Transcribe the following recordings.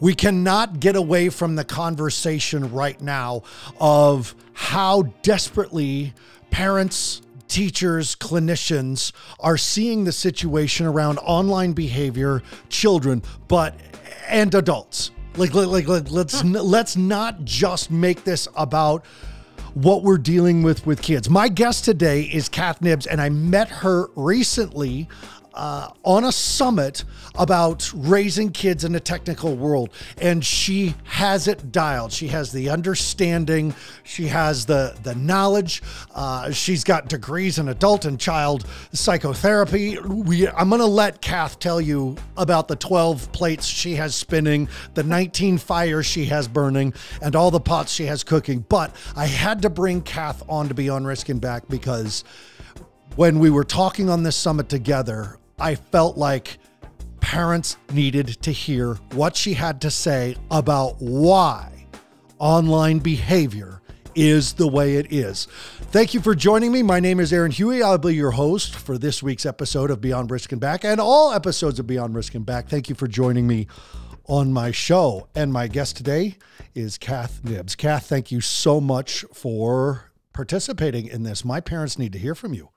We cannot get away from the conversation right now of how desperately parents, teachers, clinicians are seeing the situation around online behavior, children, but and adults. Like, like, like, let's let's not just make this about what we're dealing with with kids. My guest today is Cath Knibbs, and I met her recently uh, on a summit about raising kids in the technical world, and she has it dialed. She has the understanding, she has the the knowledge. Uh, she's got degrees in adult and child psychotherapy. We, I'm to let Cath tell you about the 12 plates she has spinning, the 19 fires she has burning, and all the pots she has cooking. But I had to bring Cath on to Beyond Risk and Back because when we were talking on this summit together, I felt like parents needed to hear what she had to say about why online behavior is the way it is. Thank you for joining me. My name is Aaron Huey. I'll be your host for this week's episode of Beyond Risk and Back and all episodes of Beyond Risk and Back. Thank you for joining me on my show. And my guest today is Cath Knibbs. Cath, thank you so much for participating in this. My parents need to hear from you.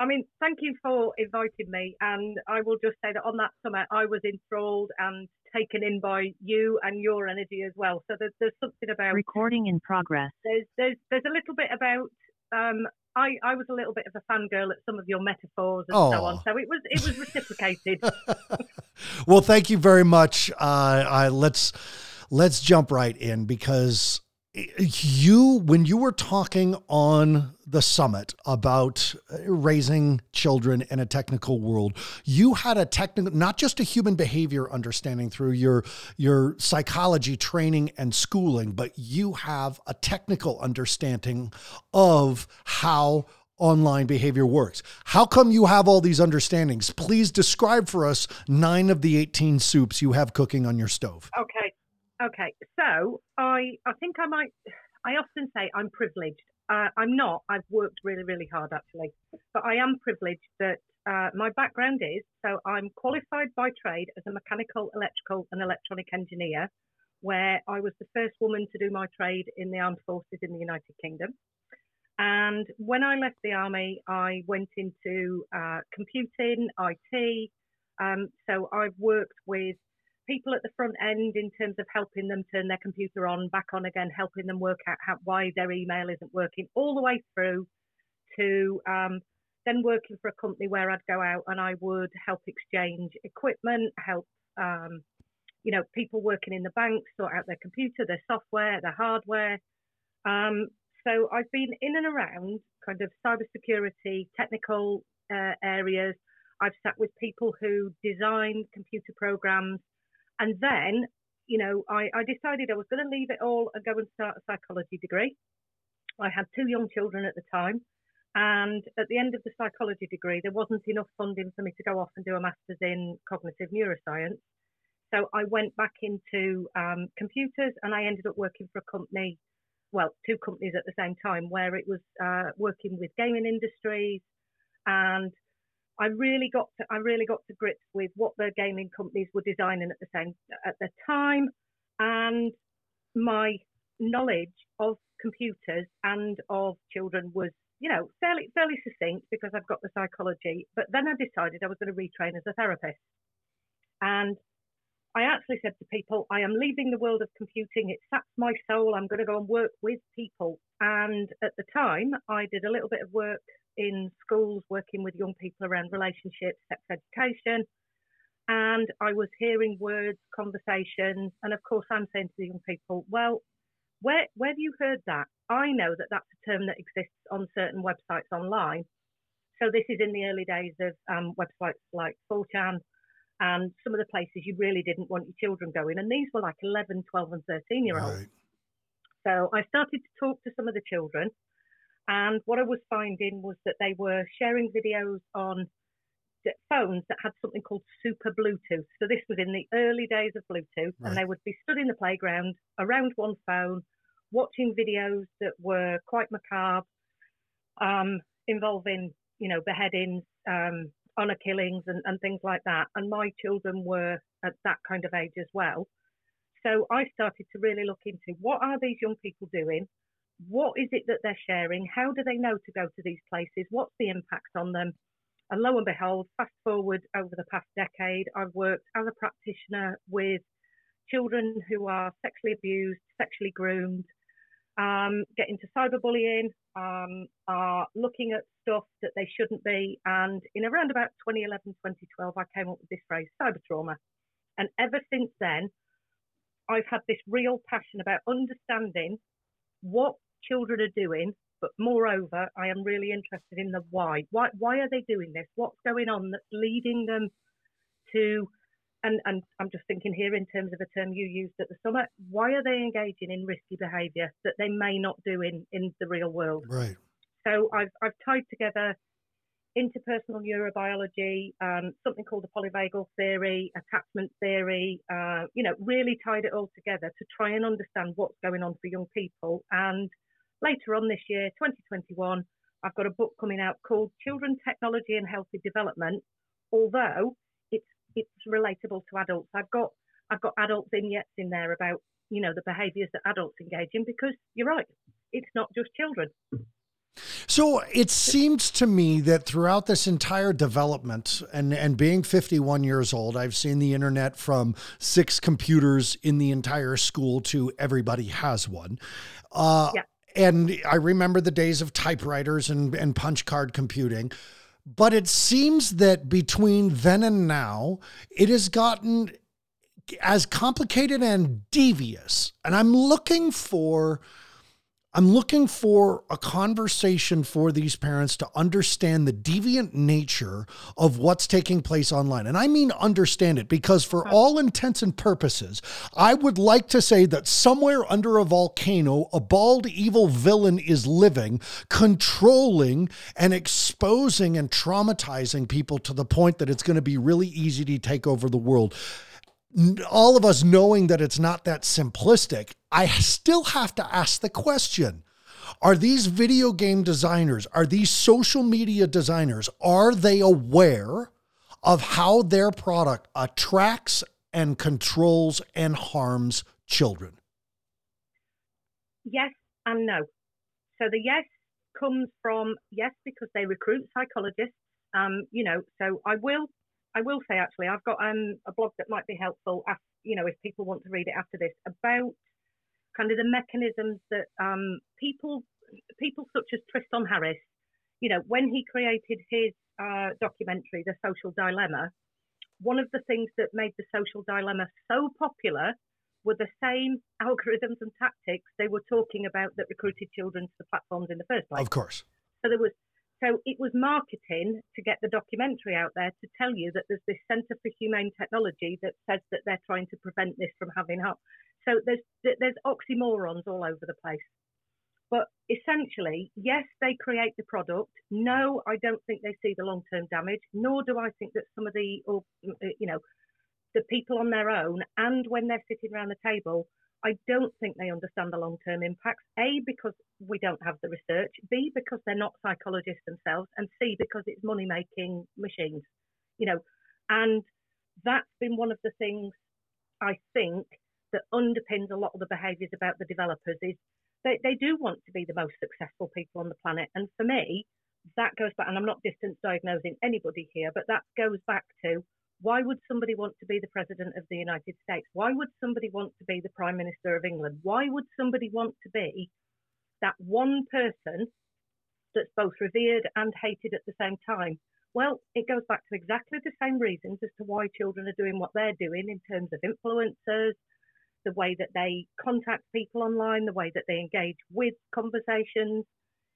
I mean, thank you for inviting me. And I will just say that on that summit, I was enthralled and taken in by you and your energy as well. So there's, there's something about recording in progress. There's there's there's a little bit about. Um, I, I was a little bit of a fangirl at some of your metaphors and oh. so on. So it was it was reciprocated. well, thank you very much. Uh, I, let's let's jump right in because you when you were talking on the summit about raising children in a technical world you had a technical not just a human behavior understanding through your your psychology training and schooling but you have a technical understanding of how online behavior works. How come you have all these understandings? Please describe for us nine of the 18 soups you have cooking on your stove. Okay. Okay, so I I think I might. I often say I'm privileged. Uh, I'm not. I've worked really really hard actually, but I am privileged that uh, my background is so I'm qualified by trade as a mechanical, electrical, and electronic engineer, where I was the first woman to do my trade in the armed forces in the United Kingdom. And when I left the army, I went into uh, computing, IT. Um, so I've worked with people at the front end in terms of helping them turn their computer on, back on again, helping them work out how, why their email isn't working, all the way through to um, then working for a company where I'd go out and I would help exchange equipment, help um, you know people working in the bank sort out their computer, their software, their hardware. Um, so I've been in and around kind of cybersecurity, technical uh, areas. I've sat with people who design computer programs, and then, you know, I, I decided I was going to leave it all and go and start a psychology degree. I had two young children at the time. And at the end of the psychology degree, there wasn't enough funding for me to go off and do a master's in cognitive neuroscience. So I went back into um, computers and I ended up working for a company, well, two companies at the same time, where it was uh, working with gaming industries and I really got to I really got to grips with what the gaming companies were designing at the same at the time, and my knowledge of computers and of children was you know fairly fairly succinct because I've got the psychology. But then I decided I was going to retrain as a therapist, and I actually said to people, I am leaving the world of computing. It saps my soul. I'm going to go and work with people. And at the time, I did a little bit of work in schools working with young people around relationships, sex education. And I was hearing words, conversations, and of course, I'm saying to the young people, well, where, where have you heard that? I know that that's a term that exists on certain websites online. So this is in the early days of um, websites like 4chan and some of the places you really didn't want your children going. And these were like 11, 12, and 13 year olds. Right. So I started to talk to some of the children and what I was finding was that they were sharing videos on phones that had something called super Bluetooth. So this was in the early days of Bluetooth, right. and they would be stood in the playground around one phone, watching videos that were quite macabre, um, involving you know beheadings, um, honor killings and, and things like that. And my children were at that kind of age as well. So I started to really look into what are these young people doing? What is it that they're sharing? How do they know to go to these places? What's the impact on them? And lo and behold, fast forward over the past decade, I've worked as a practitioner with children who are sexually abused, sexually groomed, um, get into cyberbullying, um, are looking at stuff that they shouldn't be. And in around about 2011, 2012, I came up with this phrase, cyber trauma. And ever since then, I've had this real passion about understanding what children are doing, but moreover, I am really interested in the why. Why, why are they doing this? What's going on that's leading them to and, and I'm just thinking here in terms of a term you used at the summit, why are they engaging in risky behaviour that they may not do in, in the real world? Right. So I've, I've tied together interpersonal neurobiology, um, something called the polyvagal theory, attachment theory, uh, you know, really tied it all together to try and understand what's going on for young people. And later on this year, 2021, I've got a book coming out called Children, Technology and Healthy Development, although it's relatable to adults. I've got I've got adult vignettes in there about you know the behaviours that adults engage in because you're right, it's not just children. So it seems to me that throughout this entire development and, and being 51 years old, I've seen the internet from six computers in the entire school to everybody has one. Uh, yeah. And I remember the days of typewriters and, and punch card computing. But it seems that between then and now, it has gotten as complicated and devious. And I'm looking for I'm looking for a conversation for these parents to understand the deviant nature of what's taking place online. And I mean understand it because, for all intents and purposes, I would like to say that somewhere under a volcano, a bald, evil villain is living, controlling and exposing and traumatizing people to the point that it's going to be really easy to take over the world all of us knowing that it's not that simplistic, I still have to ask the question Are these video game designers, are these social media designers, are they aware of how their product attracts and controls and harms children? Yes and no. So the yes comes from yes because they recruit psychologists. Um, you know, so I will I will say actually, I've got um, a blog that might be helpful, after, you know, if people want to read it after this, about kind of the mechanisms that um, people people such as Tristan Harris, you know, when he created his uh, documentary, The Social Dilemma, one of the things that made The Social Dilemma so popular were the same algorithms and tactics they were talking about that recruited children to the platforms in the first place. Of course. So there was so it was marketing to get the documentary out there to tell you that there's this Centre for Humane Technology that says that they're trying to prevent this from having harm. So there's there's oxymorons all over the place. But essentially, yes, they create the product. No, I don't think they see the long-term damage. Nor do I think that some of the, or you know, the people on their own, and when they're sitting around the table, I don't think they understand the long term impacts. A, because we don't have the research. B, because they're not psychologists themselves. And C, because it's money making machines. You know, and that's been one of the things I think that underpins a lot of the behaviours about the developers is they, they do want to be the most successful people on the planet. And for me, that goes back, and I'm not distance diagnosing anybody here, but that goes back to why would somebody want to be the President of the United States? Why would somebody want to be the Prime Minister of England? Why would somebody want to be that one person that's both revered and hated at the same time? Well, it goes back to exactly the same reasons as to why children are doing what they're doing in terms of influencers, the way that they contact people online, the way that they engage with conversations.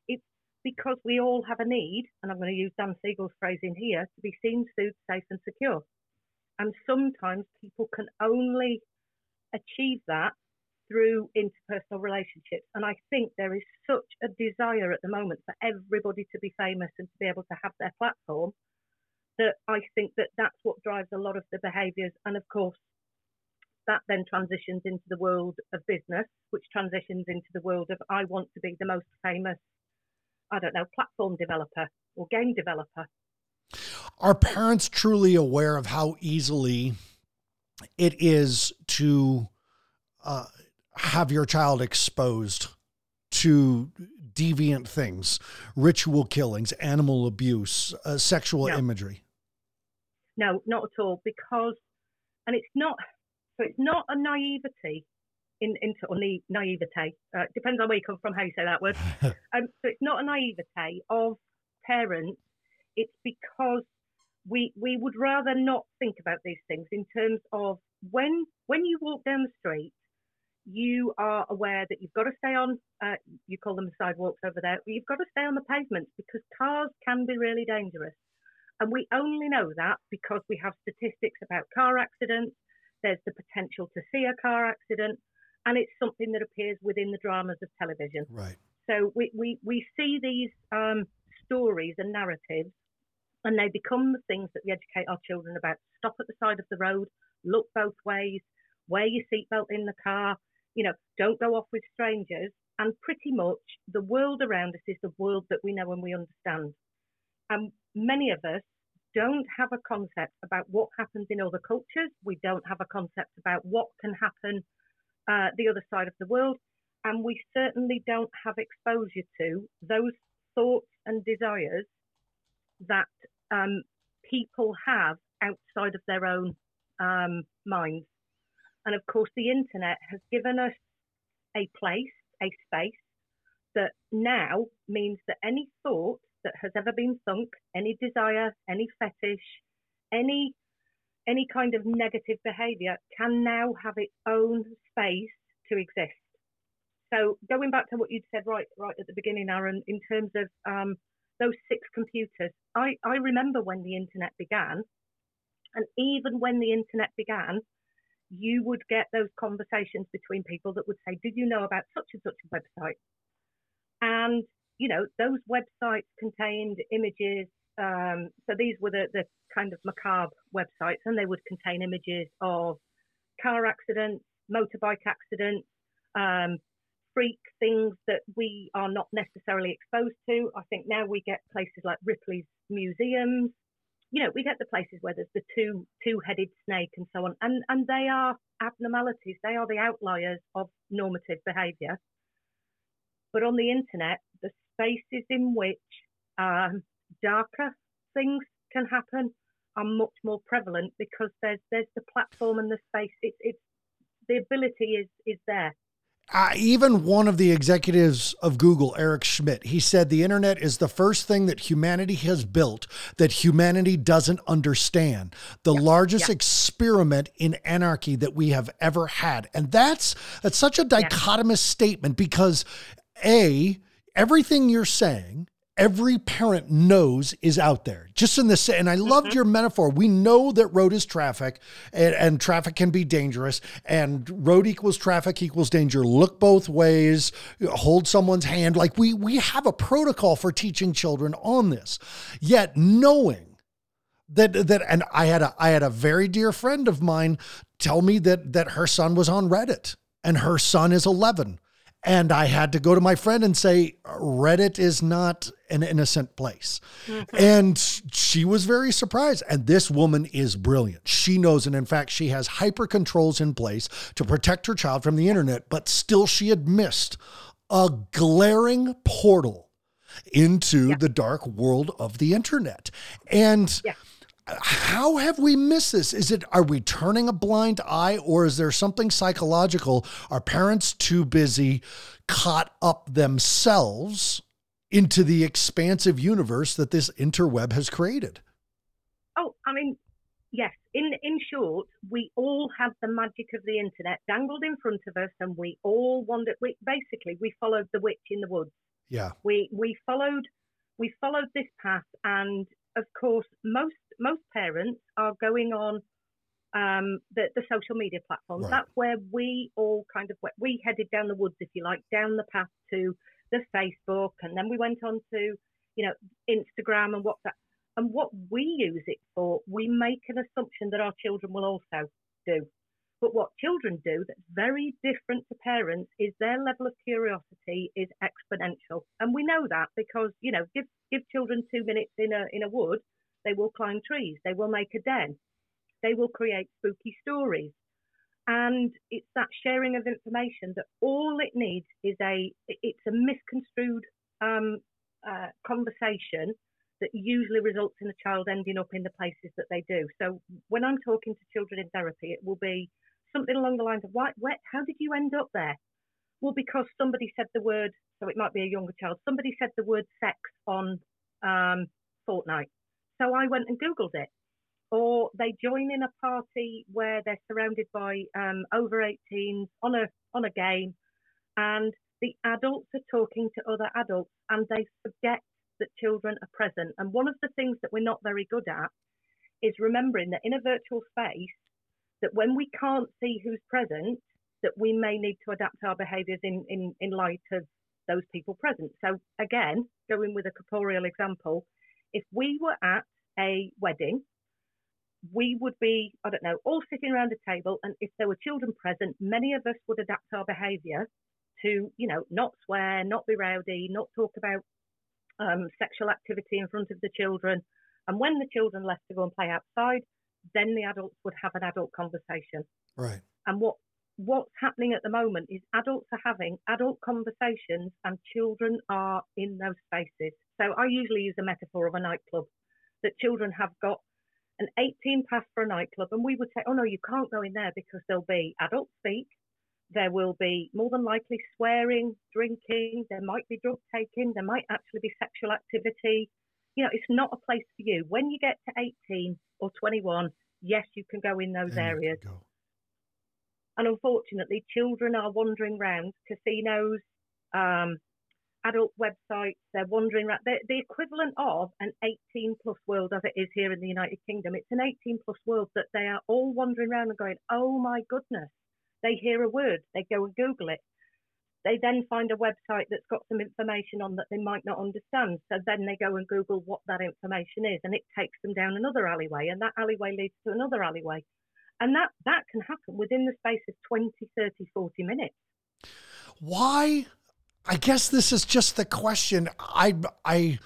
It's because we all have a need, and I'm going to use Dan Siegel's phrase in here, to be seen, soothed, safe, and secure. And sometimes people can only achieve that through interpersonal relationships. And I think there is such a desire at the moment for everybody to be famous and to be able to have their platform that I think that that's what drives a lot of the behaviours. And of course, that then transitions into the world of business, which transitions into the world of I want to be the most famous, I don't know, platform developer or game developer. Are parents truly aware of how easily it is to uh, have your child exposed to deviant things, ritual killings, animal abuse, uh, sexual No. imagery? No, not at all. Because, and it's not, so it's not a naivety in, into, or na- naivete, uh, depends on where you come from, how you say that word. um, so it's not a naivete of parents. It's because we we would rather not think about these things in terms of when when you walk down the street, you are aware that you've got to stay on. Uh, you call them sidewalks over there. You've got to stay on the pavements because cars can be really dangerous, and we only know that because we have statistics about car accidents. There's the potential to see a car accident, and it's something that appears within the dramas of television. Right. So we, we, we see these um, stories and narratives, and they become the things that we educate our children about. Stop at the side of the road, look both ways, wear your seatbelt in the car, you know, don't go off with strangers. And pretty much the world around us is the world that we know and we understand. And many of us don't have a concept about what happens in other cultures. We don't have a concept about what can happen uh, the other side of the world and we certainly don't have exposure to those thoughts and desires that um, people have outside of their own um, minds. And of course, the internet has given us a place, a space that now means that any thought that has ever been thunk, any desire, any fetish, any any kind of negative behavior can now have its own space to exist. So going back to what you'd said right right at the beginning, Aaron, in terms of um, those six computers, I, I remember when the internet began, and even when the internet began, you would get those conversations between people that would say, "Did you know about such and such a website?" And you know those websites contained images. Um, so these were the, the kind of macabre websites, and they would contain images of car accidents, motorbike accidents, um, freak things that we are not necessarily exposed to. I think now we get places like Ripley's museums. You know, we get the places where there's the two two-headed snake and so on, and and they are abnormalities. They are the outliers of normative behaviour. But on the internet, the spaces in which um, darker things can happen are much more prevalent because there's there's the platform and the space. It's it's the ability is is there. Uh, even one of the executives of Google, Eric Schmidt, he said the internet is the first thing that humanity has built that humanity doesn't understand. The largest yeah. experiment in anarchy that we have ever had. And that's that's such a dichotomous statement because A, everything you're saying every parent knows is out there. Just in this, and I loved Mm-hmm. your metaphor. We know that road is traffic and, and traffic can be dangerous, and road equals traffic equals danger. Look both ways, hold someone's hand. Like we we have a protocol for teaching children on this. Yet knowing that that and I had a I had a very dear friend of mine tell me that that her son was on Reddit and her son is 11 and I had to go to my friend and say Reddit is not an innocent place. Mm-hmm. And she was very surprised and this woman is brilliant. She knows and in fact she has hyper controls in place to protect her child from the internet but still she had missed a glaring portal into the dark world of the internet. And Yeah. How have we missed this? Is it are we turning a blind eye or is there something psychological? Are parents too busy caught up themselves into the expansive universe that this interweb has created? Oh, I mean, yes. In in short, we all have the magic of the internet dangled in front of us, and we all wandered. We basically we followed the witch in the woods. Yeah. We we followed we followed this path, and of course, most most parents are going on um, the the social media platforms. Right. That's where we all kind of went. we headed down the woods, if you like, down the path to the Facebook, and then we went on to you know Instagram and WhatsApp. And what we use it for, we make an assumption that our children will also do. But what children do that's very different to parents is their level of curiosity is exponential. And we know that because, you know, give give children two minutes in a in a wood, They will climb trees. They will make a den. They will create spooky stories. And it's that sharing of information that all it needs is a, it's a misconstrued um, uh, conversation that usually results in the child ending up in the places that they do. So when I'm talking to children in therapy, it will be something along the lines of, "Why? Where, how did you end up there?" Well, because somebody said the word, so it might be a younger child. Somebody said the word sex on um, Fortnite, so I went and googled it or they join in a party where they're surrounded by um, over 18s on a on a game, and the adults are talking to other adults, and they forget that children are present. And one of the things that we're not very good at is remembering that in a virtual space, that when we can't see who's present, that we may need to adapt our behaviours in, in, in light of those people present. So again, going with a corporeal example, if we were at a wedding we would be, I don't know, all sitting around a table, and if there were children present, many of us would adapt our behaviour to, you know, not swear, not be rowdy, not talk about um, sexual activity in front of the children. And when the children left to go and play outside, then the adults would have an adult conversation. Right. And what what's happening at the moment is adults are having adult conversations and children are in those spaces. So I usually use a metaphor of a nightclub that children have got an 18 pass for a nightclub, and we would say, oh no, you can't go in there because there'll be adult speak, there will be more than likely swearing, drinking, there might be drug taking, there might actually be sexual activity. You know, it's not a place for you. When you get to 18 or 21, yes, you can go in those areas. And unfortunately, children are wandering around casinos, um, adult websites. They're wandering around. They're the equivalent of an 18 plus world as it is here in the United Kingdom. It's an 18 plus world that they are all wandering around and going, oh my goodness. They hear a word, they go and Google it. They then find a website that's got some information on that they might not understand. So then they go and Google what that information is, and it takes them down another alleyway, and that alleyway leads to another alleyway. And that, that can happen within the space of 20, 30, 40 minutes. Why I guess this is just the question. I, I,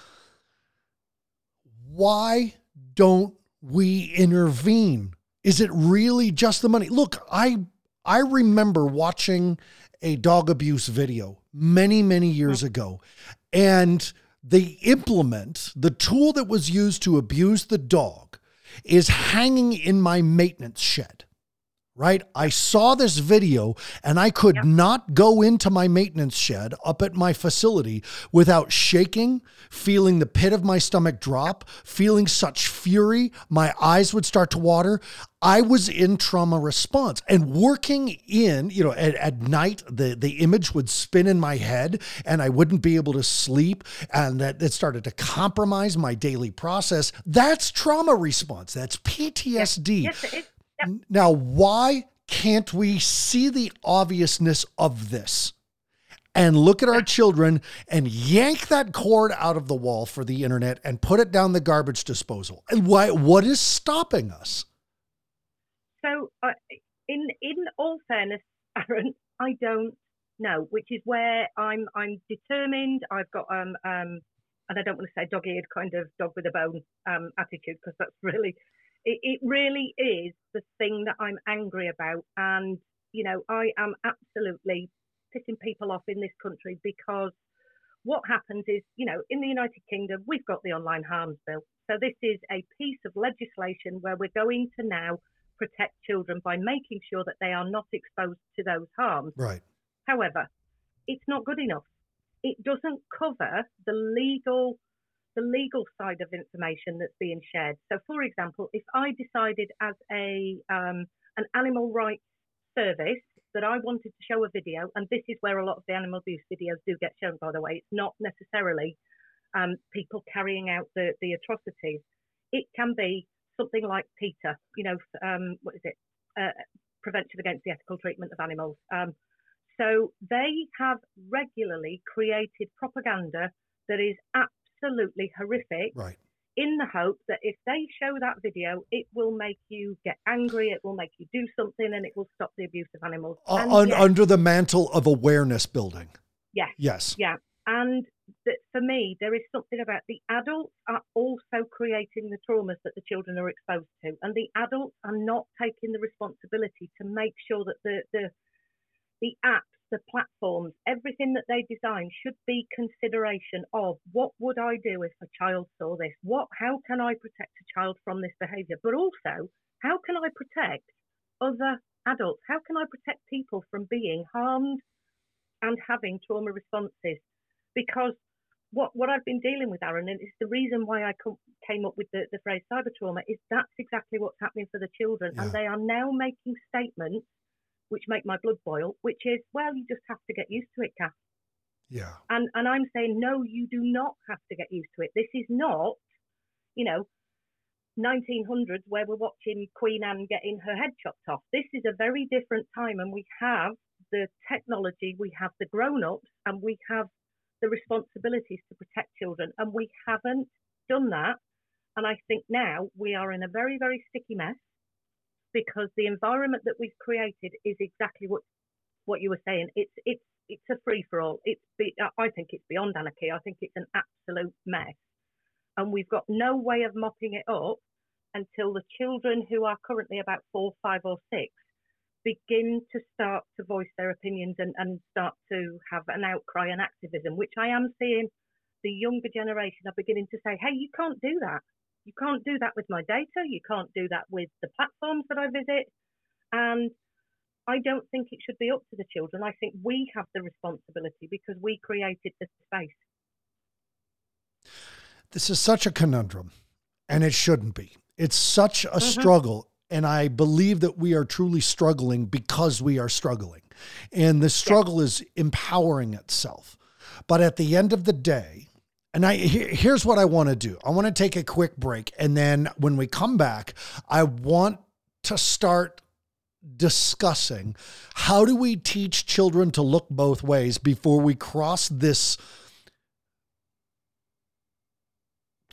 why don't we intervene? Is it really just the money? Look, I, I remember watching a dog abuse video many, many years ago, and they implement the tool that was used to abuse the dog is hanging in my maintenance shed right? I saw this video and I could yep. not go into my maintenance shed up at my facility without shaking, feeling the pit of my stomach drop, feeling such fury. My eyes would start to water. I was in trauma response and working in, you know, at, at night, the, the image would spin in my head and I wouldn't be able to sleep. And that it started to compromise my daily process. That's trauma response. That's PTSD. Yes, yes Yep. Now, why can't we see the obviousness of this and look at our children and yank that cord out of the wall for the internet and put it down the garbage disposal? And why? What is stopping us? So, uh, in in all fairness, Aaron, I don't know, which is where I'm I'm determined. I've got um um, and I don't want to say dog-eared kind of dog with a bone um attitude because that's really it, it really is the thing that I'm angry about. And, you know, I am absolutely pissing people off in this country because what happens is, you know, in the United Kingdom, we've got the Online Harms Bill. So this is a piece of legislation where we're going to now protect children by making sure that they are not exposed to those harms. Right. However, it's not good enough. It doesn't cover the legal the legal side of information that's being shared. So, for example, if I decided as a um, an animal rights service that I wanted to show a video, and this is where a lot of the animal abuse videos do get shown, by the way, it's not necessarily um, people carrying out the, the atrocities. It can be something like PETA, you know, um, what is it? Uh, Prevention Against the Ethical Treatment of Animals. Um, so they have regularly created propaganda that is absolutely horrific. Right. In the hope that if they show that video, it will make you get angry, it will make you do something, and it will stop the abuse of animals. Uh, un, yes, under the mantle of awareness building. Yes. Yes. Yeah. And that for me, there is something about the adults are also creating the traumas that the children are exposed to, and the adults are not taking the responsibility to make sure that the the the apps, the platforms, everything that they design should be consideration of what would I do if a child saw this? What how can I protect a child from this behavior? But also, how can I protect other adults? How can I protect people from being harmed and having trauma responses? Because what, what I've been dealing with, Aaron, and it's the reason why I came up with the, the phrase cyber trauma, is that's exactly what's happening for the children. Yeah. And they are now making statements which make my blood boil, which is, well, you just have to get used to it, Cath. Yeah. And and I'm saying, no, you do not have to get used to it. This is not, you know, 1900s where we're watching Queen Anne getting her head chopped off. This is a very different time, and we have the technology, we have the grown ups, and we have the responsibilities to protect children. And we haven't done that. And I think now we are in a very, very sticky mess because the environment that we've created is exactly what what you were saying. It's it's it's a free for all. It's I think it's beyond anarchy. I think it's an absolute mess, and we've got no way of mopping it up until the children who are currently about four, five, or six begin to start to voice their opinions and, and start to have an outcry and activism, which I am seeing the younger generation are beginning to say, hey, you can't do that. You can't do that with my data. You can't do that with the platforms that I visit. And I don't think it should be up to the children. I think we have the responsibility because we created the space. This is such a conundrum, and it shouldn't be. It's such a mm-hmm. struggle. And I believe that we are truly struggling because we are struggling. And the struggle yeah. is empowering itself. But at the end of the day, and I here's what I want to do. I want to take a quick break and then when we come back, I want to start discussing how do we teach children to look both ways before we cross this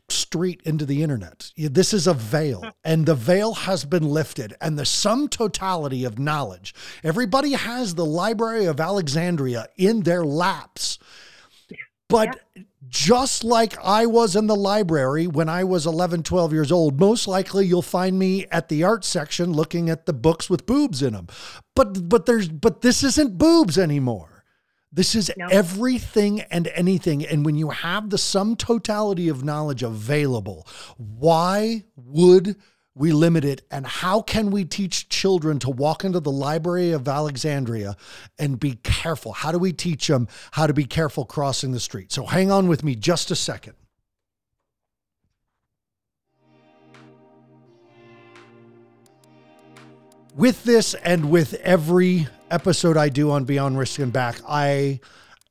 street into the internet. This is a veil, and the veil has been lifted, and the sum totality of knowledge. Everybody has the Library of Alexandria in their laps. But yeah. Just like I was in the library when I was 11, 12 years old, most likely you'll find me at the art section looking at the books with boobs in them. But but there's but this isn't boobs anymore. This is no. everything and anything. And when you have the sum totality of knowledge available, why would we limit it? And how can we teach children to walk into the Library of Alexandria and be careful? How do we teach them how to be careful crossing the street? So hang on with me just a second. With this and with every episode I do on Beyond Risk and Back, I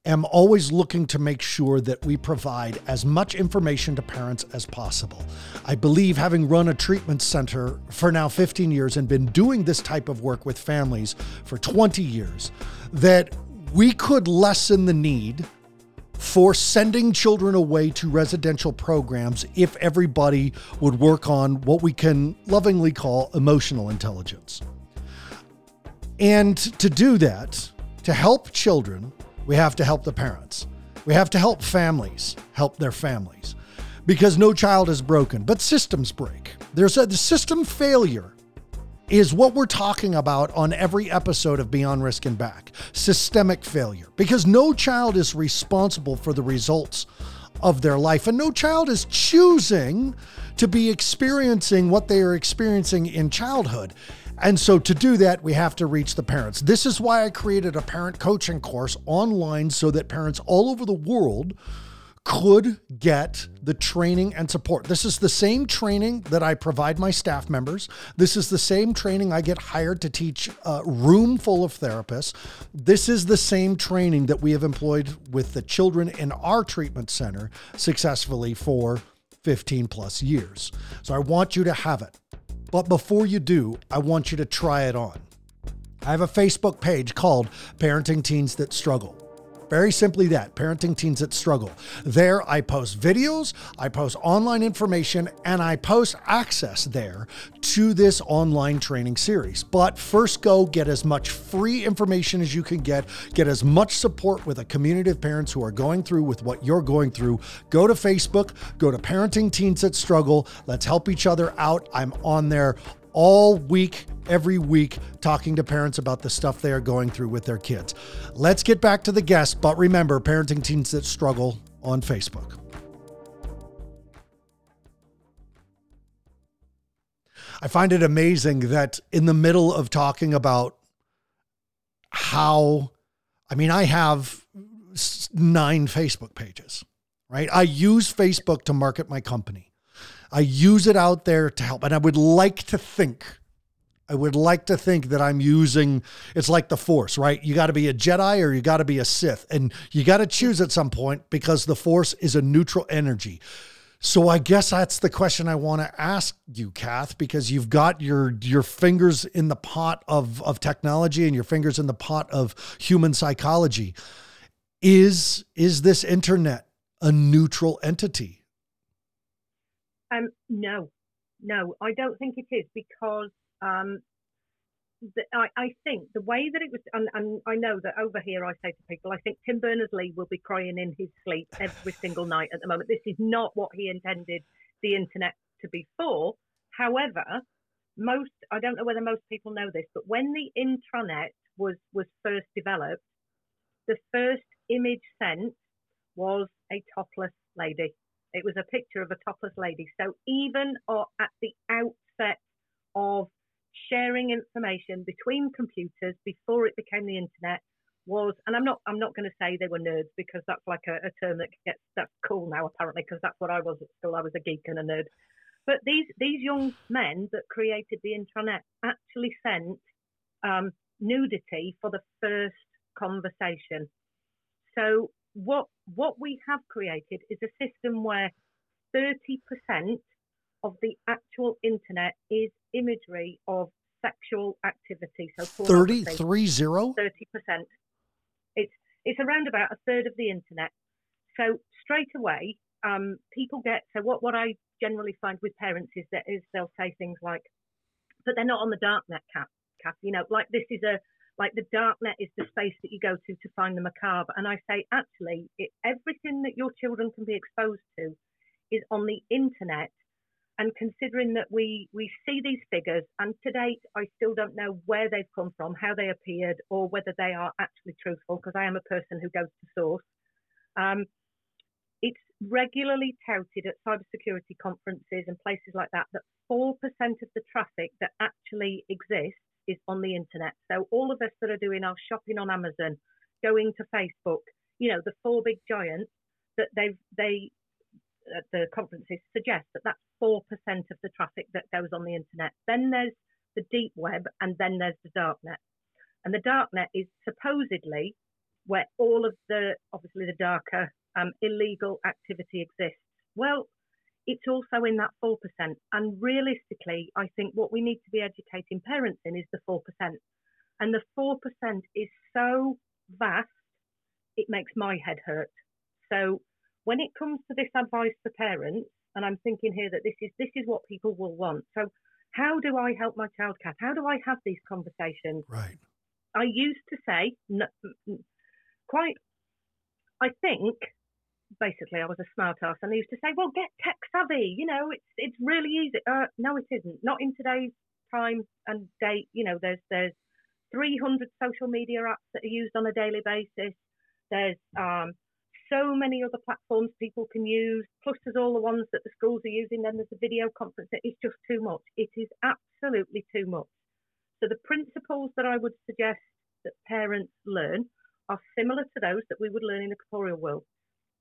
am always looking to make sure that we provide as much information to parents as possible. I believe, having run a treatment center for now 15 years and been doing this type of work with families for 20 years, that we could lessen the need for sending children away to residential programs if everybody would work on what we can lovingly call emotional intelligence. And to do that, to help children, we have to help the parents. We have to help families help their families because no child is broken, but systems break. There's a the system failure is what we're talking about on every episode of Beyond Risk and Back. Systemic failure because no child is responsible for the results of their life and no child is choosing to be experiencing what they are experiencing in childhood. And so to do that, we have to reach the parents. This is why I created a parent coaching course online so that parents all over the world could get the training and support. This is the same training that I provide my staff members. This is the same training I get hired to teach a room full of therapists. This is the same training that we have employed with the children in our treatment center successfully for 15 plus years. So I want you to have it. But before you do, I want you to try it on. I have a Facebook page called Parenting Teens That Struggle. Very simply that parenting teens that struggle. There, I post videos, I post online information, and I post access there to this online training series. But first, go get as much free information as you can get, get as much support with a community of parents who are going through with what you're going through. Go to Facebook, go to Parenting Teens That Struggle. Let's help each other out. I'm on there all week, every week, talking to parents about the stuff they are going through with their kids. Let's get back to the guests, but remember Parenting Teens That Struggle on Facebook. I find it amazing that in the middle of talking about how, I mean, I have nine Facebook pages, right? I use Facebook to market my company. I use it out there to help. And I would like to think, I would like to think that I'm using it's like the force, right? You got to be a Jedi or you got to be a Sith. And you got to choose at some point because the force is a neutral energy. So I guess that's the question I want to ask you, Cath, because you've got your your fingers in the pot of of technology and your fingers in the pot of human psychology. Is is this internet a neutral entity? Um, no, no, I don't think it is because um, the, I, I, think the way that it was, and, and, I know that over here I say to people, I think Tim Berners Lee will be crying in his sleep every single night at the moment. This is not what he intended the internet to be for. However, most, I don't know whether most people know this, but when the intranet was, was first developed, the first image sent was a topless lady. It was a picture of a topless lady. So even at the outset of sharing information between computers before it became the internet was, and I'm not, I'm not going to say they were nerds because that's like a, a term that gets that's cool now apparently because that's what I was at school. I was a geek and a nerd. But these these young men that created the intranet actually sent um, nudity for the first conversation. So what what we have created is a system where 30% of the actual internet is imagery of sexual activity. So 30, 30? 30%. It's, it's around about a third of the internet. So straight away, um, people get, so what, what I generally find with parents is that is they'll say things like, but they're not on the dark net, Cath, Cath, you know, like this is a, like the dark net is the space that you go to to find the macabre. And I say, actually, it, everything that your children can be exposed to is on the internet. And considering that we, we see these figures, and to date, I still don't know where they've come from, how they appeared, or whether they are actually truthful, because I am a person who goes to source. Um, it's regularly touted at cybersecurity conferences and places like that that 4% of the traffic that actually exists is on the internet. So all of us that are doing our shopping on Amazon, going to Facebook, you know, the four big giants that they've they at the conferences suggest that that's four percent of the traffic that goes on the internet. Then there's the deep web, and then there's the dark net. And the dark net is supposedly where all of the obviously the darker um, illegal activity exists. Well, it's also in that 4%. And realistically, I think what we need to be educating parents in is the 4%. And the 4% is so vast, it makes my head hurt. So when it comes to this advice for parents, and I'm thinking here that this is this is what people will want. So how do I help my child, Cath? How do I have these conversations? Right. I used to say quite. I think basically I was a smart ass and I used to say, well, get tech savvy. You know, it's it's really easy. Uh, no, it isn't. Not in today's time and date. You know, there's there's 300 social media apps that are used on a daily basis. There's um, so many other platforms people can use. Plus, there's all the ones that the schools are using. Then there's the video conference. It's just too much. It is absolutely too much. So the principles that I would suggest that parents learn are similar to those that we would learn in the corporeal world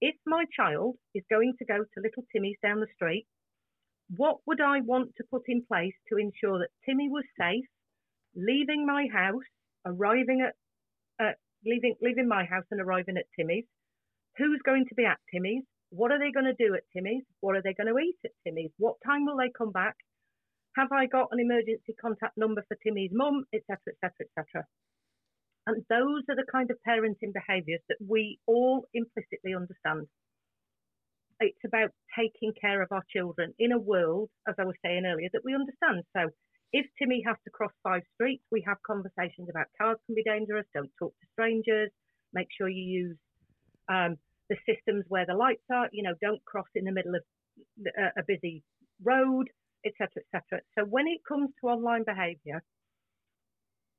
if my child is going to go to Little Timmy's down the street, what would I want to put in place to ensure that Timmy was safe, leaving my house, arriving at, uh, leaving leaving my house and arriving at Timmy's? Who's going to be at Timmy's? What are they going to do at Timmy's? What are they going to eat at Timmy's? What time will they come back? Have I got an emergency contact number for Timmy's mum, etc., etc., etc. And those are the kind of parenting behaviours that we all implicitly understand. It's about taking care of our children in a world, as I was saying earlier, that we understand. So if Timmy has to cross five streets, we have conversations about cars can be dangerous, don't talk to strangers, make sure you use um, the systems where the lights are, you know, don't cross in the middle of a, a busy road, etc., etc. So when it comes to online behaviour,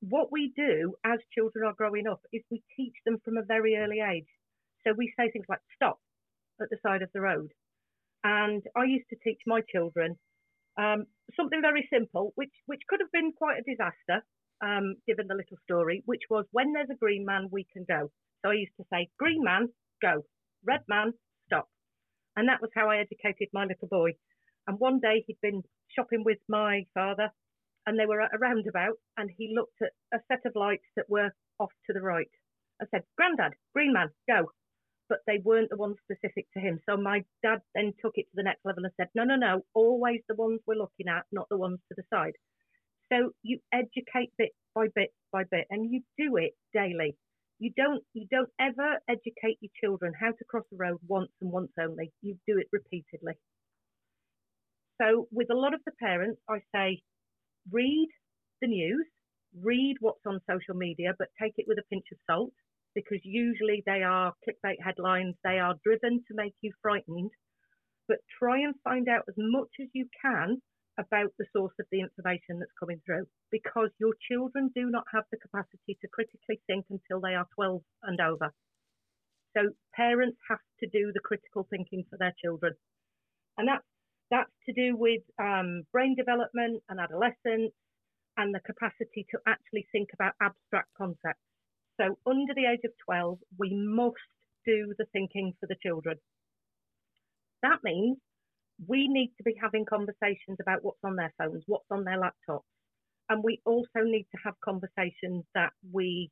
what we do as children are growing up is we teach them from a very early age. So we say things like stop at the side of the road. And I used to teach my children um, something very simple, which which could have been quite a disaster, um, given the little story, which was when there's a green man, we can go. So I used to say, green man, go. Red man, stop. And that was how I educated my little boy. And one day he'd been shopping with my father, and they were at a roundabout, and he looked at a set of lights that were off to the right. I said, Grandad, green man, go but they weren't the ones specific to him. So my dad then took it to the next level and said, no, no, no, always the ones we're looking at, not the ones to the side. So you educate bit by bit by bit, and you do it daily. You don't you don't ever educate your children how to cross the road once and once only. You do it repeatedly. So with a lot of the parents, I say, read the news, read what's on social media, but take it with a pinch of salt because usually they are clickbait headlines, they are driven to make you frightened. But try and find out as much as you can about the source of the information that's coming through because your children do not have the capacity to critically think until they are 12 and over. So parents have to do the critical thinking for their children. And that's, that's to do with um, brain development and adolescence and the capacity to actually think about abstract concepts. So under the age of 12, we must do the thinking for the children. That means we need to be having conversations about what's on their phones, what's on their laptops. And we also need to have conversations that we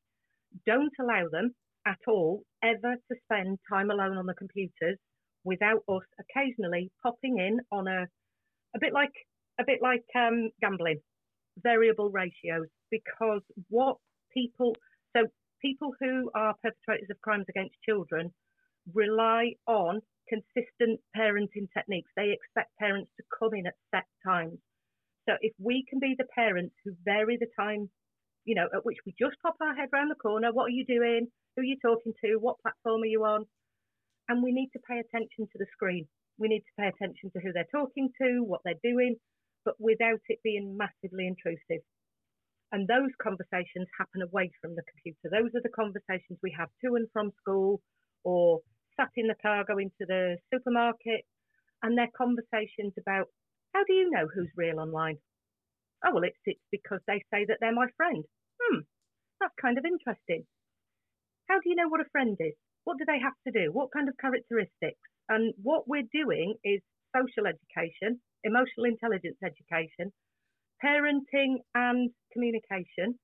don't allow them at all ever to spend time alone on the computers without us occasionally popping in on a a bit like a bit like um, gambling variable ratios because what people so people who are perpetrators of crimes against children rely on consistent parenting techniques. They expect parents to come in at set times. So if we can be the parents who vary the time, you know, at which we just pop our head around the corner, what are you doing? Who are you talking to? What platform are you on? And we need to pay attention to the screen. We need to pay attention to who they're talking to, what they're doing, but without it being massively intrusive. And those conversations happen away from the computer. Those are the conversations we have to and from school or sat in the car going to the supermarket. And they're conversations about how do you know who's real online? Oh, well, it's, it's because they say that they're my friend. Hmm, that's kind of interesting. How do you know what a friend is? What do they have to do? What kind of characteristics? And what we're doing is social education, emotional intelligence education, parenting and communication.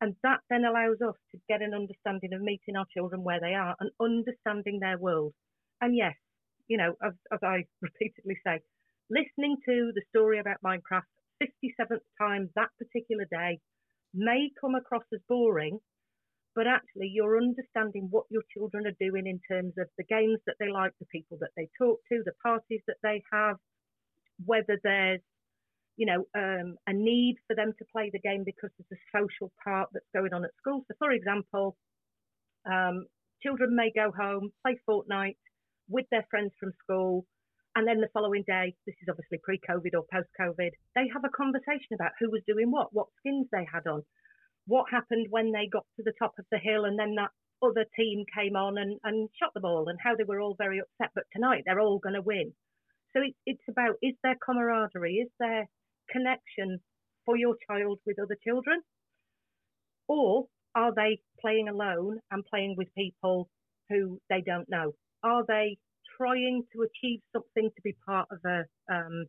And that then allows us to get an understanding of meeting our children where they are and understanding their world. And yes, you know, as, as I repeatedly say, listening to the story about Minecraft 57th time that particular day may come across as boring, but actually you're understanding what your children are doing in terms of the games that they like, the people that they talk to, the parties that they have, whether there's you know, um, a need for them to play the game because of the social part that's going on at school. So, for example, um, children may go home, play Fortnite with their friends from school, and then the following day, this is obviously pre COVID or post COVID, they have a conversation about who was doing what, what skins they had on, what happened when they got to the top of the hill, and then that other team came on and, and shot the ball, and how they were all very upset. But tonight, they're all going to win. So it, it's about is there camaraderie? Is there connection for your child with other children? Or are they playing alone and playing with people who they don't know? Are they trying to achieve something to be part of a um,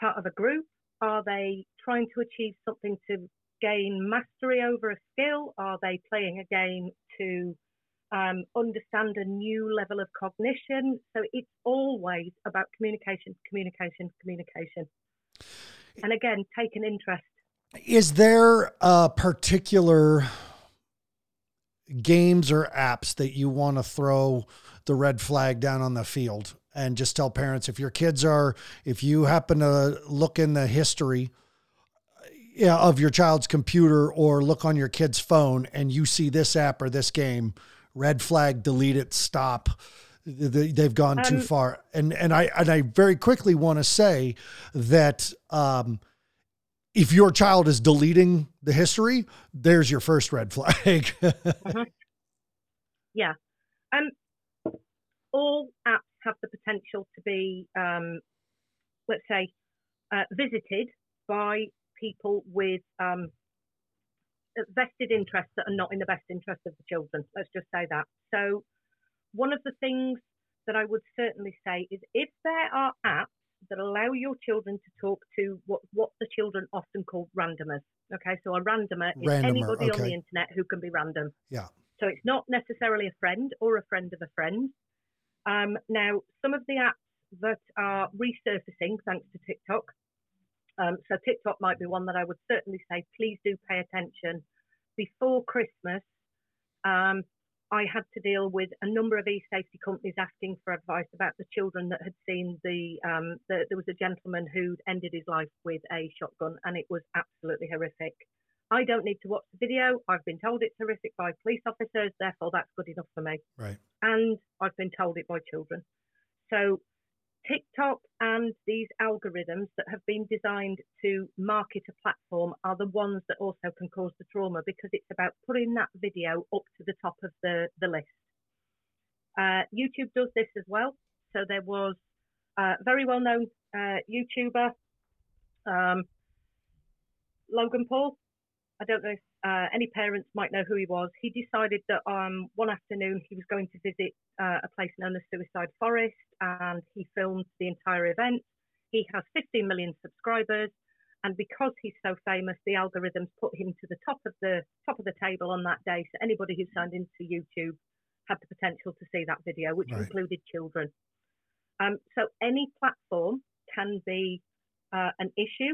part of a group? Are they trying to achieve something to gain mastery over a skill? Are they playing a game to um, understand a new level of cognition? So it's always about communication, communication, communication and again take an interest is there a particular games or apps that you want to throw the red flag down on the field and just tell parents if your kids are if you happen to look in the history yeah, of your child's computer or look on your kid's phone and you see this app or this game red flag delete it stop they've gone um, too far and and i and i very quickly want to say that um if your child is deleting the history, there's your first red flag. uh-huh. Yeah. Um, all apps have the potential to be, um, let's say, uh, visited by people with um, vested interests that are not in the best interest of the children. Let's just say that. So, one of the things that I would certainly say is if there are apps that allow your children to talk to what, what the children often call randomers. Okay, so a randomer is randomer, anybody okay. on the internet who can be random. Yeah. So it's not necessarily a friend or a friend of a friend. Um, now, some of the apps that are resurfacing thanks to TikTok. Um, so TikTok might be one that I would certainly say, please do pay attention. Before Christmas, um, I had to deal with a number of e-safety companies asking for advice about the children that had seen the, um, the, there was a gentleman who'd ended his life with a shotgun and it was absolutely horrific. I don't need to watch the video. I've been told it's horrific by police officers, therefore that's good enough for me. Right. And I've been told it by children. So TikTok and these algorithms that have been designed to market a platform are the ones that also can cause the trauma because it's about putting that video up to the top of the, the list. Uh, YouTube does this as well. So there was a very well known uh, YouTuber, um, Logan Paul. I don't know if uh, any parents might know who he was. He decided that um, one afternoon he was going to visit uh, a place known as Suicide Forest, and he filmed the entire event. He has 15 million subscribers, and because he's so famous, the algorithms put him to the top of the top of the table on that day. So anybody who signed into YouTube had the potential to see that video, which right. included children. Um, so any platform can be uh, an issue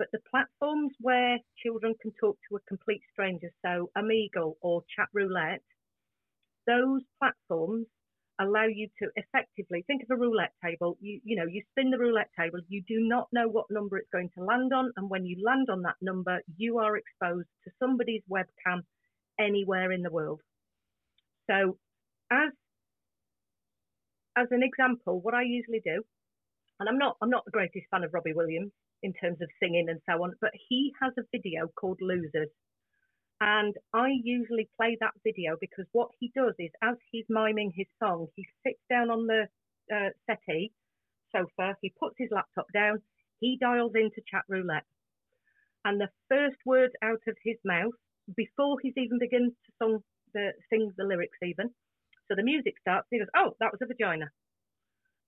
but the platforms where children can talk to a complete stranger, so Omegle or Chat Roulette, those platforms allow you to effectively think of a roulette table. You you know you spin the roulette table. You do not know what number it's going to land on, and when you land on that number, you are exposed to somebody's webcam anywhere in the world. So, as as an example, what I usually do, and I'm not I'm not the greatest fan of Robbie Williams in terms of singing and so on, but he has a video called Losers. And I usually play that video because what he does is, as he's miming his song, he sits down on the uh, settee sofa, he puts his laptop down, he dials into chat roulette. And the first words out of his mouth, before he's even begins to song the, sing the lyrics, even, so the music starts, he goes, Oh, that was a vagina.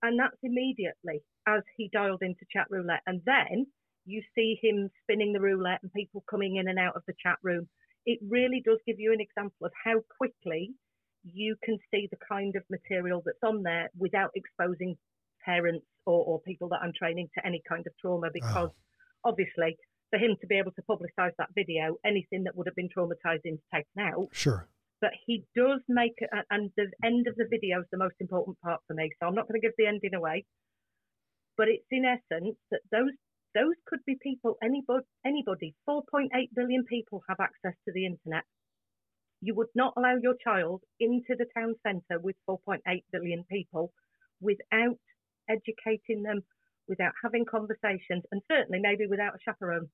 And that's immediately as he dialed into chat roulette. And then you see him spinning the roulette and people coming in and out of the chat room. It really does give you an example of how quickly you can see the kind of material that's on there without exposing parents or, or people that I'm training to any kind of trauma because oh. obviously for him to be able to publicize that video, anything that would have been traumatizing is taken out. Sure but he does make and the end of the video is the most important part for me. So I'm not going to give the ending away, but it's in essence that those those could be people, anybody, anybody. 4.8 billion people have access to the internet. You would not allow your child into the town centre with 4.8 billion people without educating them, without having conversations, and certainly maybe without a chaperone.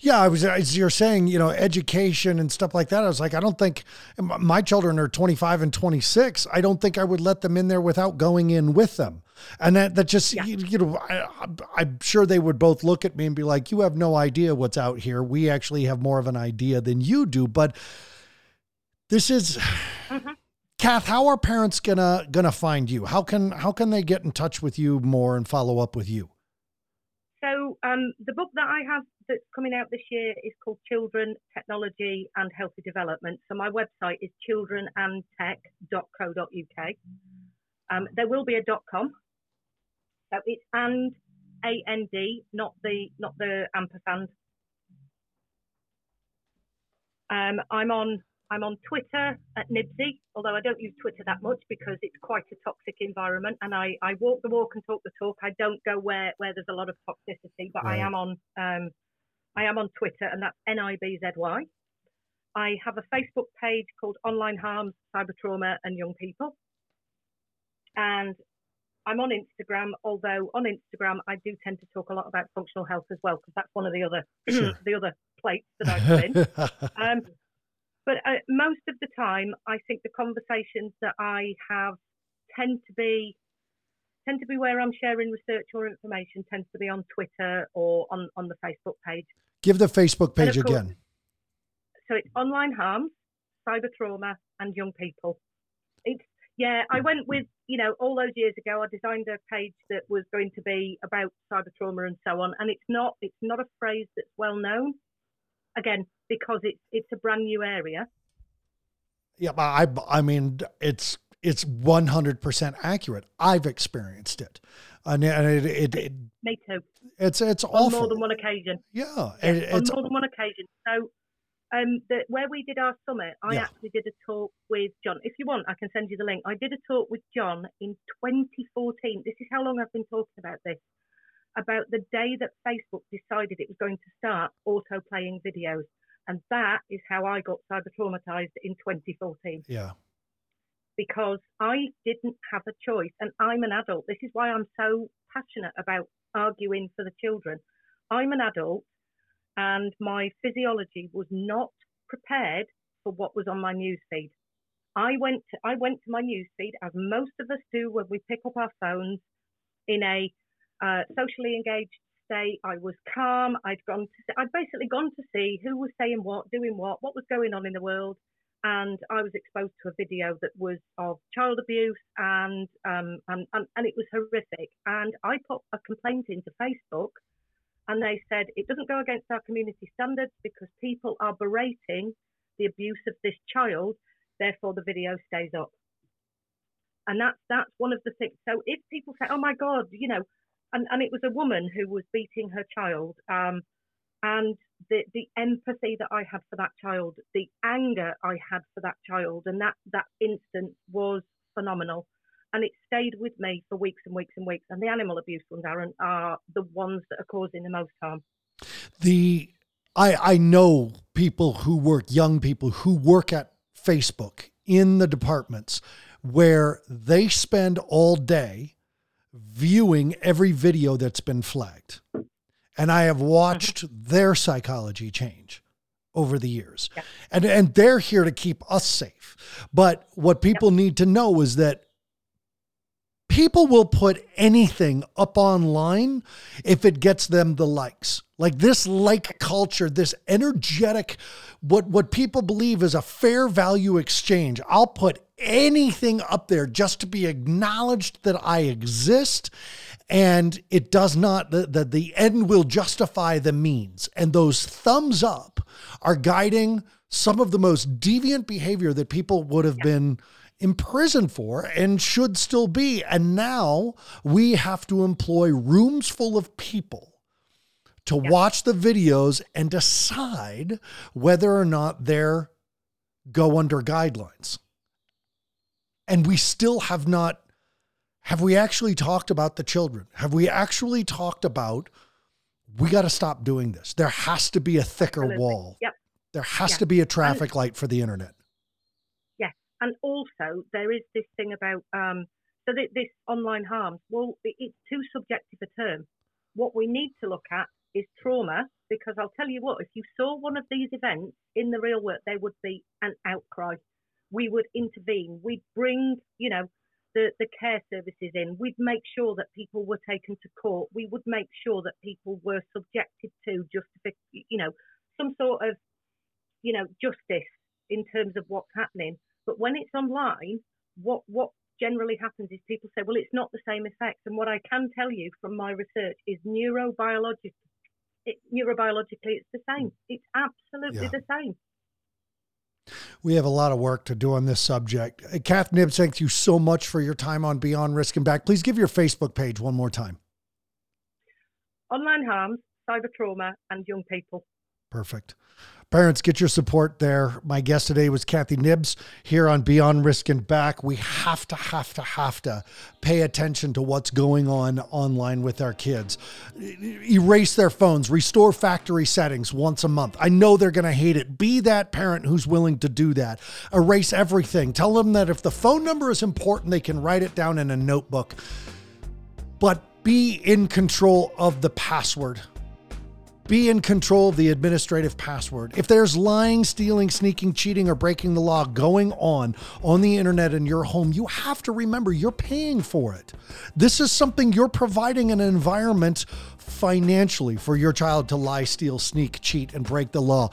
Yeah, I was as you're saying, you know, education and stuff like that. I was like, I don't think my children are 25 and 26. I don't think I would let them in there without going in with them. And that that just yeah. you, you, know, I, I'm sure they would both look at me and be like, "You have no idea what's out here. We actually have more of an idea than you do." But this is. Mm-hmm. Cath, how are parents gonna gonna find you? How can how can they get in touch with you more and follow up with you? So um, the book that I have that's coming out this year is called Children, Technology and Healthy Development. So my website is childrenandtech.co.uk. Um, there will be a dot .com. So it's and A N D, not the not the ampersand. Um, I'm on I'm on Twitter at Nibsy, although I don't use Twitter that much because it's quite a toxic environment, and I, I walk the walk and talk the talk. I don't go where, where there's a lot of toxicity, but right. I am on um, I am on Twitter, and that's NIBZY. I have a Facebook page called Online Harms, Cyber Trauma, and Young People, and I'm on Instagram. Although on Instagram, I do tend to talk a lot about functional health as well, because that's one of the other sure. the other plates that I put in. um, but uh, most of the time, I think the conversations that I have tend to be tend to be where I'm sharing research or information. Tends to be on Twitter or on on the Facebook page. Give the Facebook page course, again. So it's online harms, cyber trauma, and young people. It's yeah. I went with you know all those years ago. I designed a page that was going to be about cyber trauma and so on. And it's not it's not a phrase that's well known. Again, because it's it's a brand new area. Yeah, but I I mean it's it's 100% accurate. I've experienced it. And it, it, it, me too. It's it's on awful. more than one occasion. Yeah, yeah it, on more than one occasion. So um, the, where we did our summit, I yeah. actually did a talk with John. If you want, I can send you the link. I did a talk with John in 2014. This is how long I've been talking about this about the day that Facebook decided it was going to start auto playing videos. And that is how I got cyber traumatized in 2014. Yeah. Because I didn't have a choice. And I'm an adult. This is why I'm so passionate about arguing for the children. I'm an adult and my physiology was not prepared for what was on my newsfeed. I went to, I went to my newsfeed as most of us do when we pick up our phones in a uh, socially engaged state. I was calm. I'd gone to, I'd basically gone to see who was saying what, doing what, what was going on in the world. And I was exposed to a video that was of child abuse and, um, and, and, and it was horrific. And I put a complaint into Facebook and they said it doesn't go against our community standards because people are berating the abuse of this child. Therefore, the video stays up. And that's, that's one of the things. So if people say, oh my God, you know, and, and it was a woman who was beating her child. Um, and the, the empathy that I had for that child, the anger I had for that child, and that, that instance was phenomenal. And it stayed with me for weeks and weeks and weeks. And the animal abuse ones, Aaron, are the ones that are causing the most harm. The I I know people who work, young people who work at Facebook in the departments where they spend all day viewing every video that's been flagged. And I have mm-hmm. watched their psychology change over the years. Yeah. And and they're here to keep us safe. But what people yeah. need to know is that people will put anything up online if it gets them the likes. Like this like culture, this energetic, what, what people believe is a fair value exchange. I'll put anything up there just to be acknowledged that I exist. And it does not, the, the, the end will justify the means. And those thumbs up are guiding some of the most deviant behavior that people would have been imprisoned for and should still be. And now we have to employ rooms full of people to watch the videos and decide whether or not they're go under guidelines. And we still have not have we actually talked about the children? Have we actually talked about we got to stop doing this? There has to be a thicker Absolutely. wall. Yep. There has to be a traffic and, light for the internet. Yes. And also there is this thing about um so this online harms, well, it's too subjective a term. What we need to look at is trauma because I'll tell you what, if you saw one of these events in the real world, there would be an outcry. We would intervene. We'd bring, you know, the, the care services in. We'd make sure that people were taken to court. We would make sure that people were subjected to justice, you know, some sort of, you know, justice in terms of what's happening. But when it's online, what what generally happens is people say, well, it's not the same effect. And what I can tell you from my research is neurobiologically it, neurobiologically, it's the same. Mm. It's absolutely yeah. the same. We have a lot of work to do on this subject. Uh, Cath Knibbs, thank you so much for your time on Beyond Risk and Back. Please give your Facebook page one more time. Online harms, cyber trauma, and young people. Perfect. Parents, get your support there. My guest today was Kathy Knibbs here on Beyond Risk and Back. We have to, have to, have to pay attention to what's going on online with our kids. Erase their phones, restore factory settings once a month. I know they're going to hate it. Be that parent who's willing to do that. Erase everything. Tell them that if the phone number is important, they can write it down in a notebook. But be in control of the password be in control of the administrative password. If there's lying, stealing, sneaking, cheating, or breaking the law going on on the internet in your home, you have to remember you're paying for it. This is something you're providing an environment financially for your child to lie, steal, sneak, cheat, and break the law.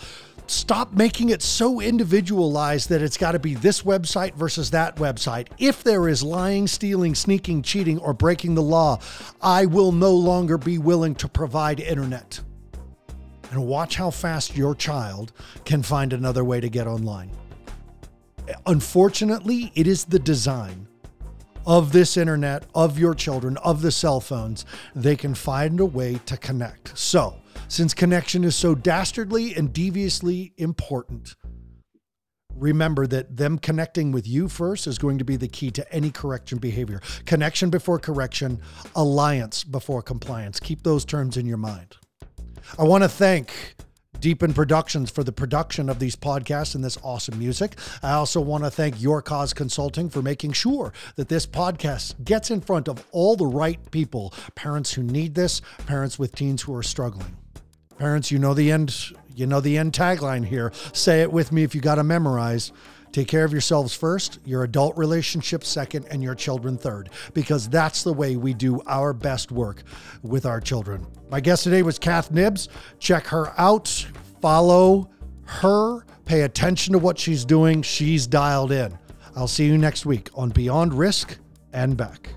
Stop making it so individualized that it's got to be this website versus that website. If there is lying, stealing, sneaking, cheating, or breaking the law, I will no longer be willing to provide internet and watch how fast your child can find another way to get online. Unfortunately, it is the design of this internet, of your children, of the cell phones. They can find a way to connect. So, since connection is so dastardly and deviously important, remember that them connecting with you first is going to be the key to any correction behavior. Connection before correction, alliance before compliance. Keep those terms in your mind. I want to thank Deepin Productions for the production of these podcasts and this awesome music. I also want to thank Your Cause Consulting for making sure that this podcast gets in front of all the right people parents who need this, parents with teens who are struggling. Parents, you know the end. You know the end tagline here. Say it with me if you got to memorize. Take care of yourselves first, your adult relationships second, and your children third, because that's the way we do our best work with our children. My guest today was Cath Knibbs. Check her out, follow her, pay attention to what she's doing. She's dialed in. I'll see you next week on Beyond Risk and Back.